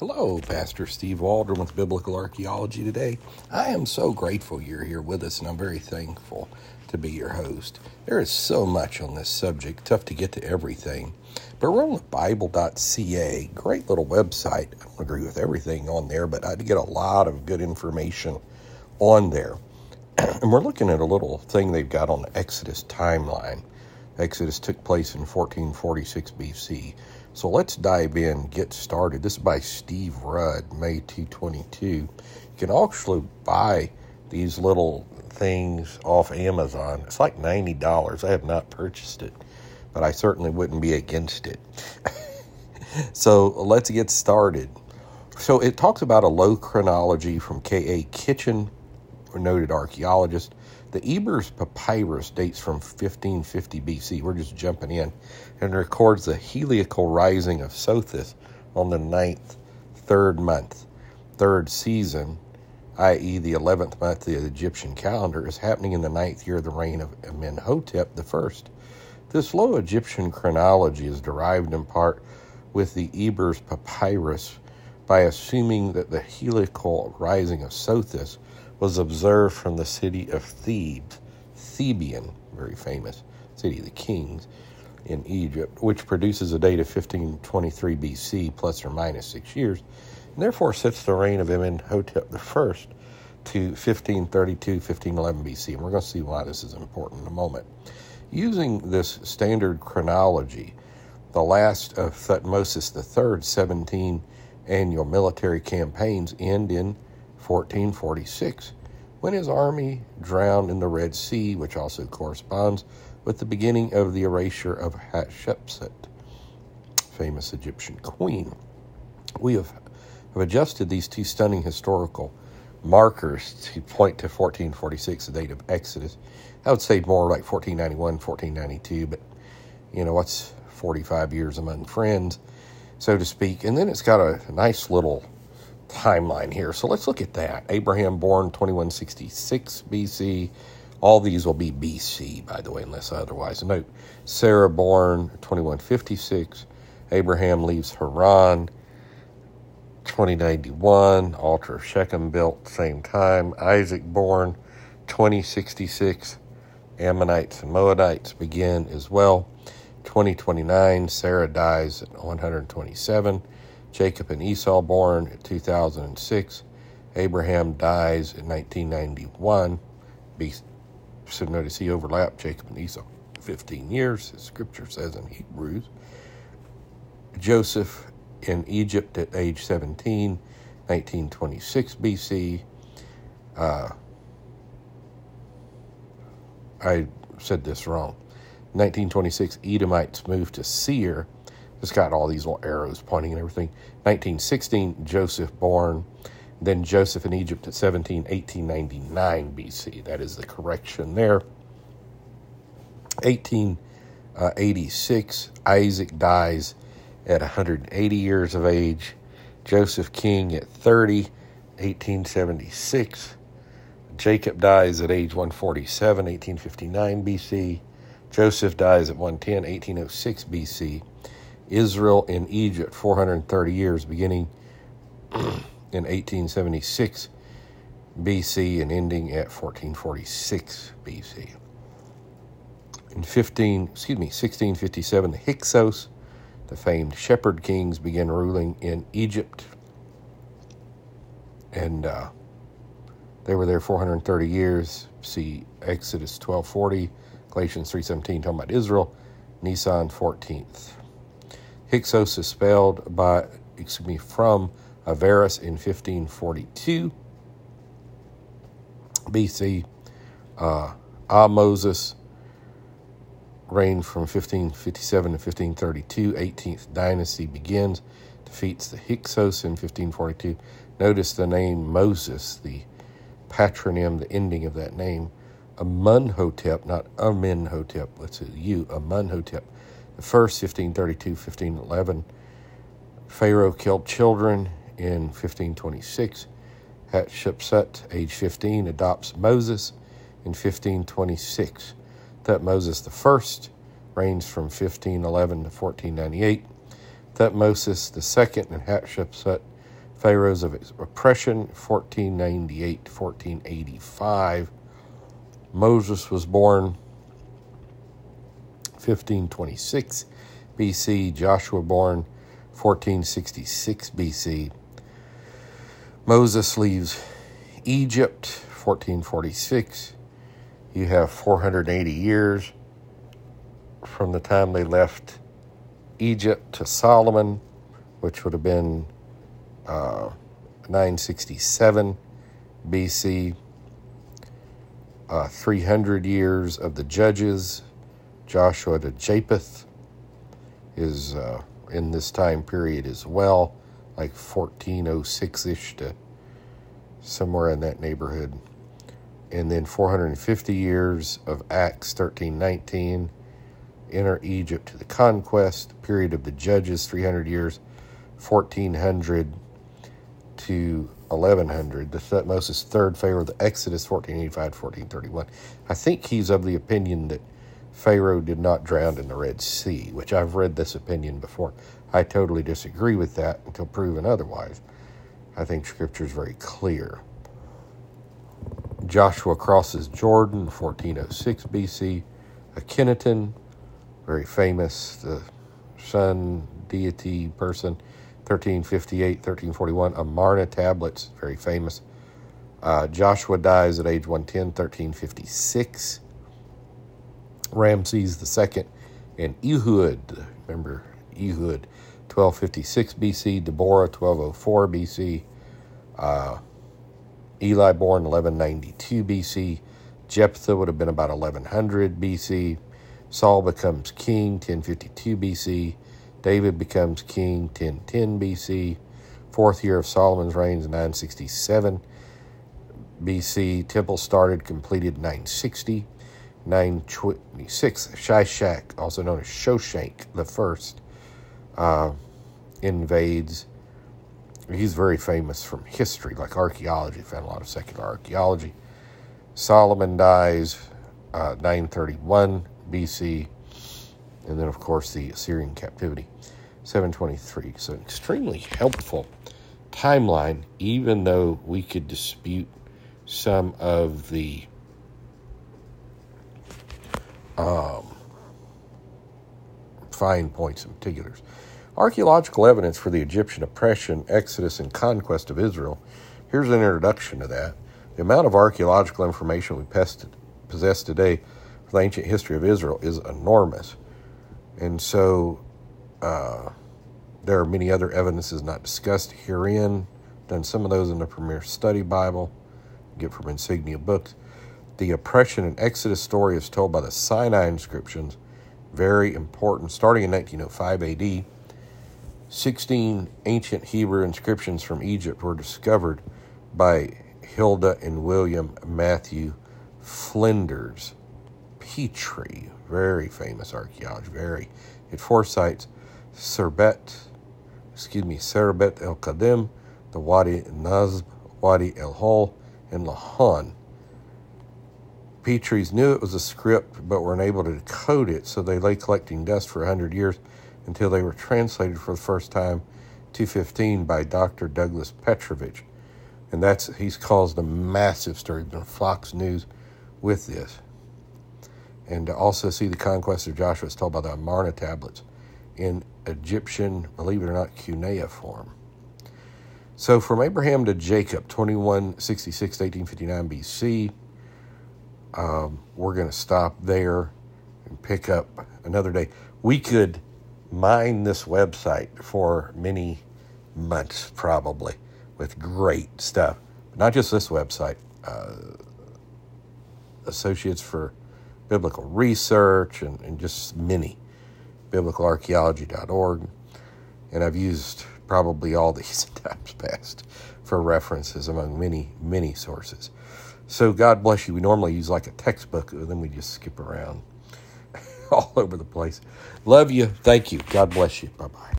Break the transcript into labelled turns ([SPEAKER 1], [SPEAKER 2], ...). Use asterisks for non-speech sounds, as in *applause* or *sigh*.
[SPEAKER 1] Hello, Pastor Steve Waldron with Biblical Archaeology today. I am so grateful you're here with us, and I'm very thankful to be your host. There is so much on this subject, tough to get to everything. But we're on the Bible.ca, great little website. I don't agree with everything on there, but I get a lot of good information on there. *clears throat* and we're looking at a little thing they've got on the Exodus timeline. Exodus took place in 1446 BC. So let's dive in, get started. This is by Steve Rudd, May 222. You can actually buy these little things off Amazon. It's like $90. I have not purchased it, but I certainly wouldn't be against it. *laughs* so let's get started. So it talks about a low chronology from K.A. Kitchen, a noted archaeologist. The Ebers Papyrus dates from 1550 BC. We're just jumping in and records the heliacal rising of Sothis on the ninth, third month, third season, i.e., the 11th month of the Egyptian calendar, is happening in the ninth year of the reign of Amenhotep I. This low Egyptian chronology is derived in part with the Ebers Papyrus by assuming that the heliacal rising of Sothis was observed from the city of Thebes, Thebian, very famous city of the kings in Egypt, which produces a date of 1523 BC plus or minus six years, and therefore sets the reign of Amenhotep I to 1532 1511 BC. And we're going to see why this is important in a moment. Using this standard chronology, the last of Thutmosis III's 17 annual military campaigns end in 1446, when his army drowned in the Red Sea, which also corresponds with the beginning of the erasure of Hatshepsut, famous Egyptian queen. We have, have adjusted these two stunning historical markers to point to 1446, the date of Exodus. I would say more like 1491, 1492, but you know, what's 45 years among friends, so to speak. And then it's got a nice little timeline here. So let's look at that. Abraham born 2166 BC. All these will be BC, by the way, unless otherwise note. Sarah born 2156. Abraham leaves Haran 2091. Altar of Shechem built same time. Isaac born 2066. Ammonites and Moabites begin as well. 2029. Sarah dies at 127. Jacob and Esau born in 2006. Abraham dies in 1991. Be So notice he overlapped Jacob and Esau 15 years, as scripture says in Hebrews. Joseph in Egypt at age 17, 1926 BC. Uh, I said this wrong. 1926, Edomites moved to Seir it's got all these little arrows pointing and everything. 1916, Joseph born. Then Joseph in Egypt at 17, 1899 BC. That is the correction there. 1886, uh, Isaac dies at 180 years of age. Joseph King at 30, 1876. Jacob dies at age 147, 1859 BC. Joseph dies at 110, 1806 BC. Israel in Egypt 430 years, beginning *clears throat* in 1876 BC and ending at 1446 BC. In 15, excuse me, 1657, the Hyksos, the famed shepherd kings, began ruling in Egypt, and uh, they were there 430 years. See Exodus 12:40, Galatians 3:17, talking about Israel, Nisan 14th. Hyksos is spelled by, excuse me, from Avaris in 1542 BC. Uh, ah Moses reigned from 1557 to 1532. 18th dynasty begins, defeats the Hyksos in 1542. Notice the name Moses, the patronym, the ending of that name. Amunhotep, not Amenhotep. Let's see, you, Amunhotep first, 1532 1511, Pharaoh killed children in 1526. Hatshepsut, age 15, adopts Moses in 1526. Thutmoses I reigns from 1511 to 1498. Thutmoses II and Hatshepsut Pharaohs of oppression, 1498 to 1485. Moses was born 1526 BC. Joshua born 1466 BC. Moses leaves Egypt 1446. You have 480 years from the time they left Egypt to Solomon, which would have been uh, 967 BC. Uh, 300 years of the judges, Joshua to Jephthah is uh, in this time period as well, like 1406 ish to somewhere in that neighborhood. And then 450 years of Acts 1319 enter Egypt to the conquest, period of the judges, 300 years, 1400 to 1100. The Moses' third Pharaoh, the Exodus, 1485 to 1431. I think he's of the opinion that Pharaoh did not drown in the Red Sea, which I've read this opinion before. I totally disagree with that until proven otherwise. I think Scripture is very clear. Joshua crosses Jordan, 1406 BC. Akhenaten, very famous, the sun deity person, 1358, 1341. Amarna tablets, very famous. Uh, Joshua dies at age 110, 1356. Ramses II and Ehud, remember Ehud, 1256 BC. Deborah, 1204 BC. Uh, Eli born 1192 BC. Jephthah would have been about 1100 BC. Saul becomes king 1052 BC. David becomes king 1010 BC. Fourth year of Solomon's reign is 967 BC. Temple started, completed 960. 926. Shishak, also known as Shoshank the First, uh, invades. He's very famous from history, like archaeology. Found a lot of secular archaeology. Solomon dies uh, 931 BC, and then, of course, the Assyrian captivity, 723. So, extremely helpful timeline, even though we could dispute some of the um, fine points and particulars. Archaeological evidence for the Egyptian oppression, exodus, and conquest of Israel. Here's an introduction to that. The amount of archaeological information we possess today for the ancient history of Israel is enormous. And so uh, there are many other evidences not discussed herein. Done some of those in the Premier Study Bible, get from Insignia Books. The oppression and Exodus story is told by the Sinai inscriptions, very important, starting in 1905 AD. 16 ancient Hebrew inscriptions from Egypt were discovered by Hilda and William Matthew Flinders. Petrie, very famous archaeologist, very. At four sites, Serbet, excuse me, Serabit el Khadim, the Wadi Nasb, Wadi el Hol, and Lahun. Petries knew it was a script but were unable to decode it, so they lay collecting dust for a hundred years until they were translated for the first time, 215, by Dr. Douglas Petrovich. And that's he's caused a massive stir. He's Fox News with this and to also see the conquest of Joshua is told by the Amarna tablets in Egyptian, believe it or not, cuneiform. So from Abraham to Jacob, 2166 to 1859 BC, um, we're going to stop there and pick up another day. We could mine this website for many months, probably, with great stuff. not just this website, uh, Associates for biblical research and, and just many, biblicalarchaeology.org. And I've used probably all *laughs* these times past for references among many, many sources. So God bless you. We normally use like a textbook, and then we just skip around *laughs* all over the place. Love you. Thank you. God bless you. Bye bye.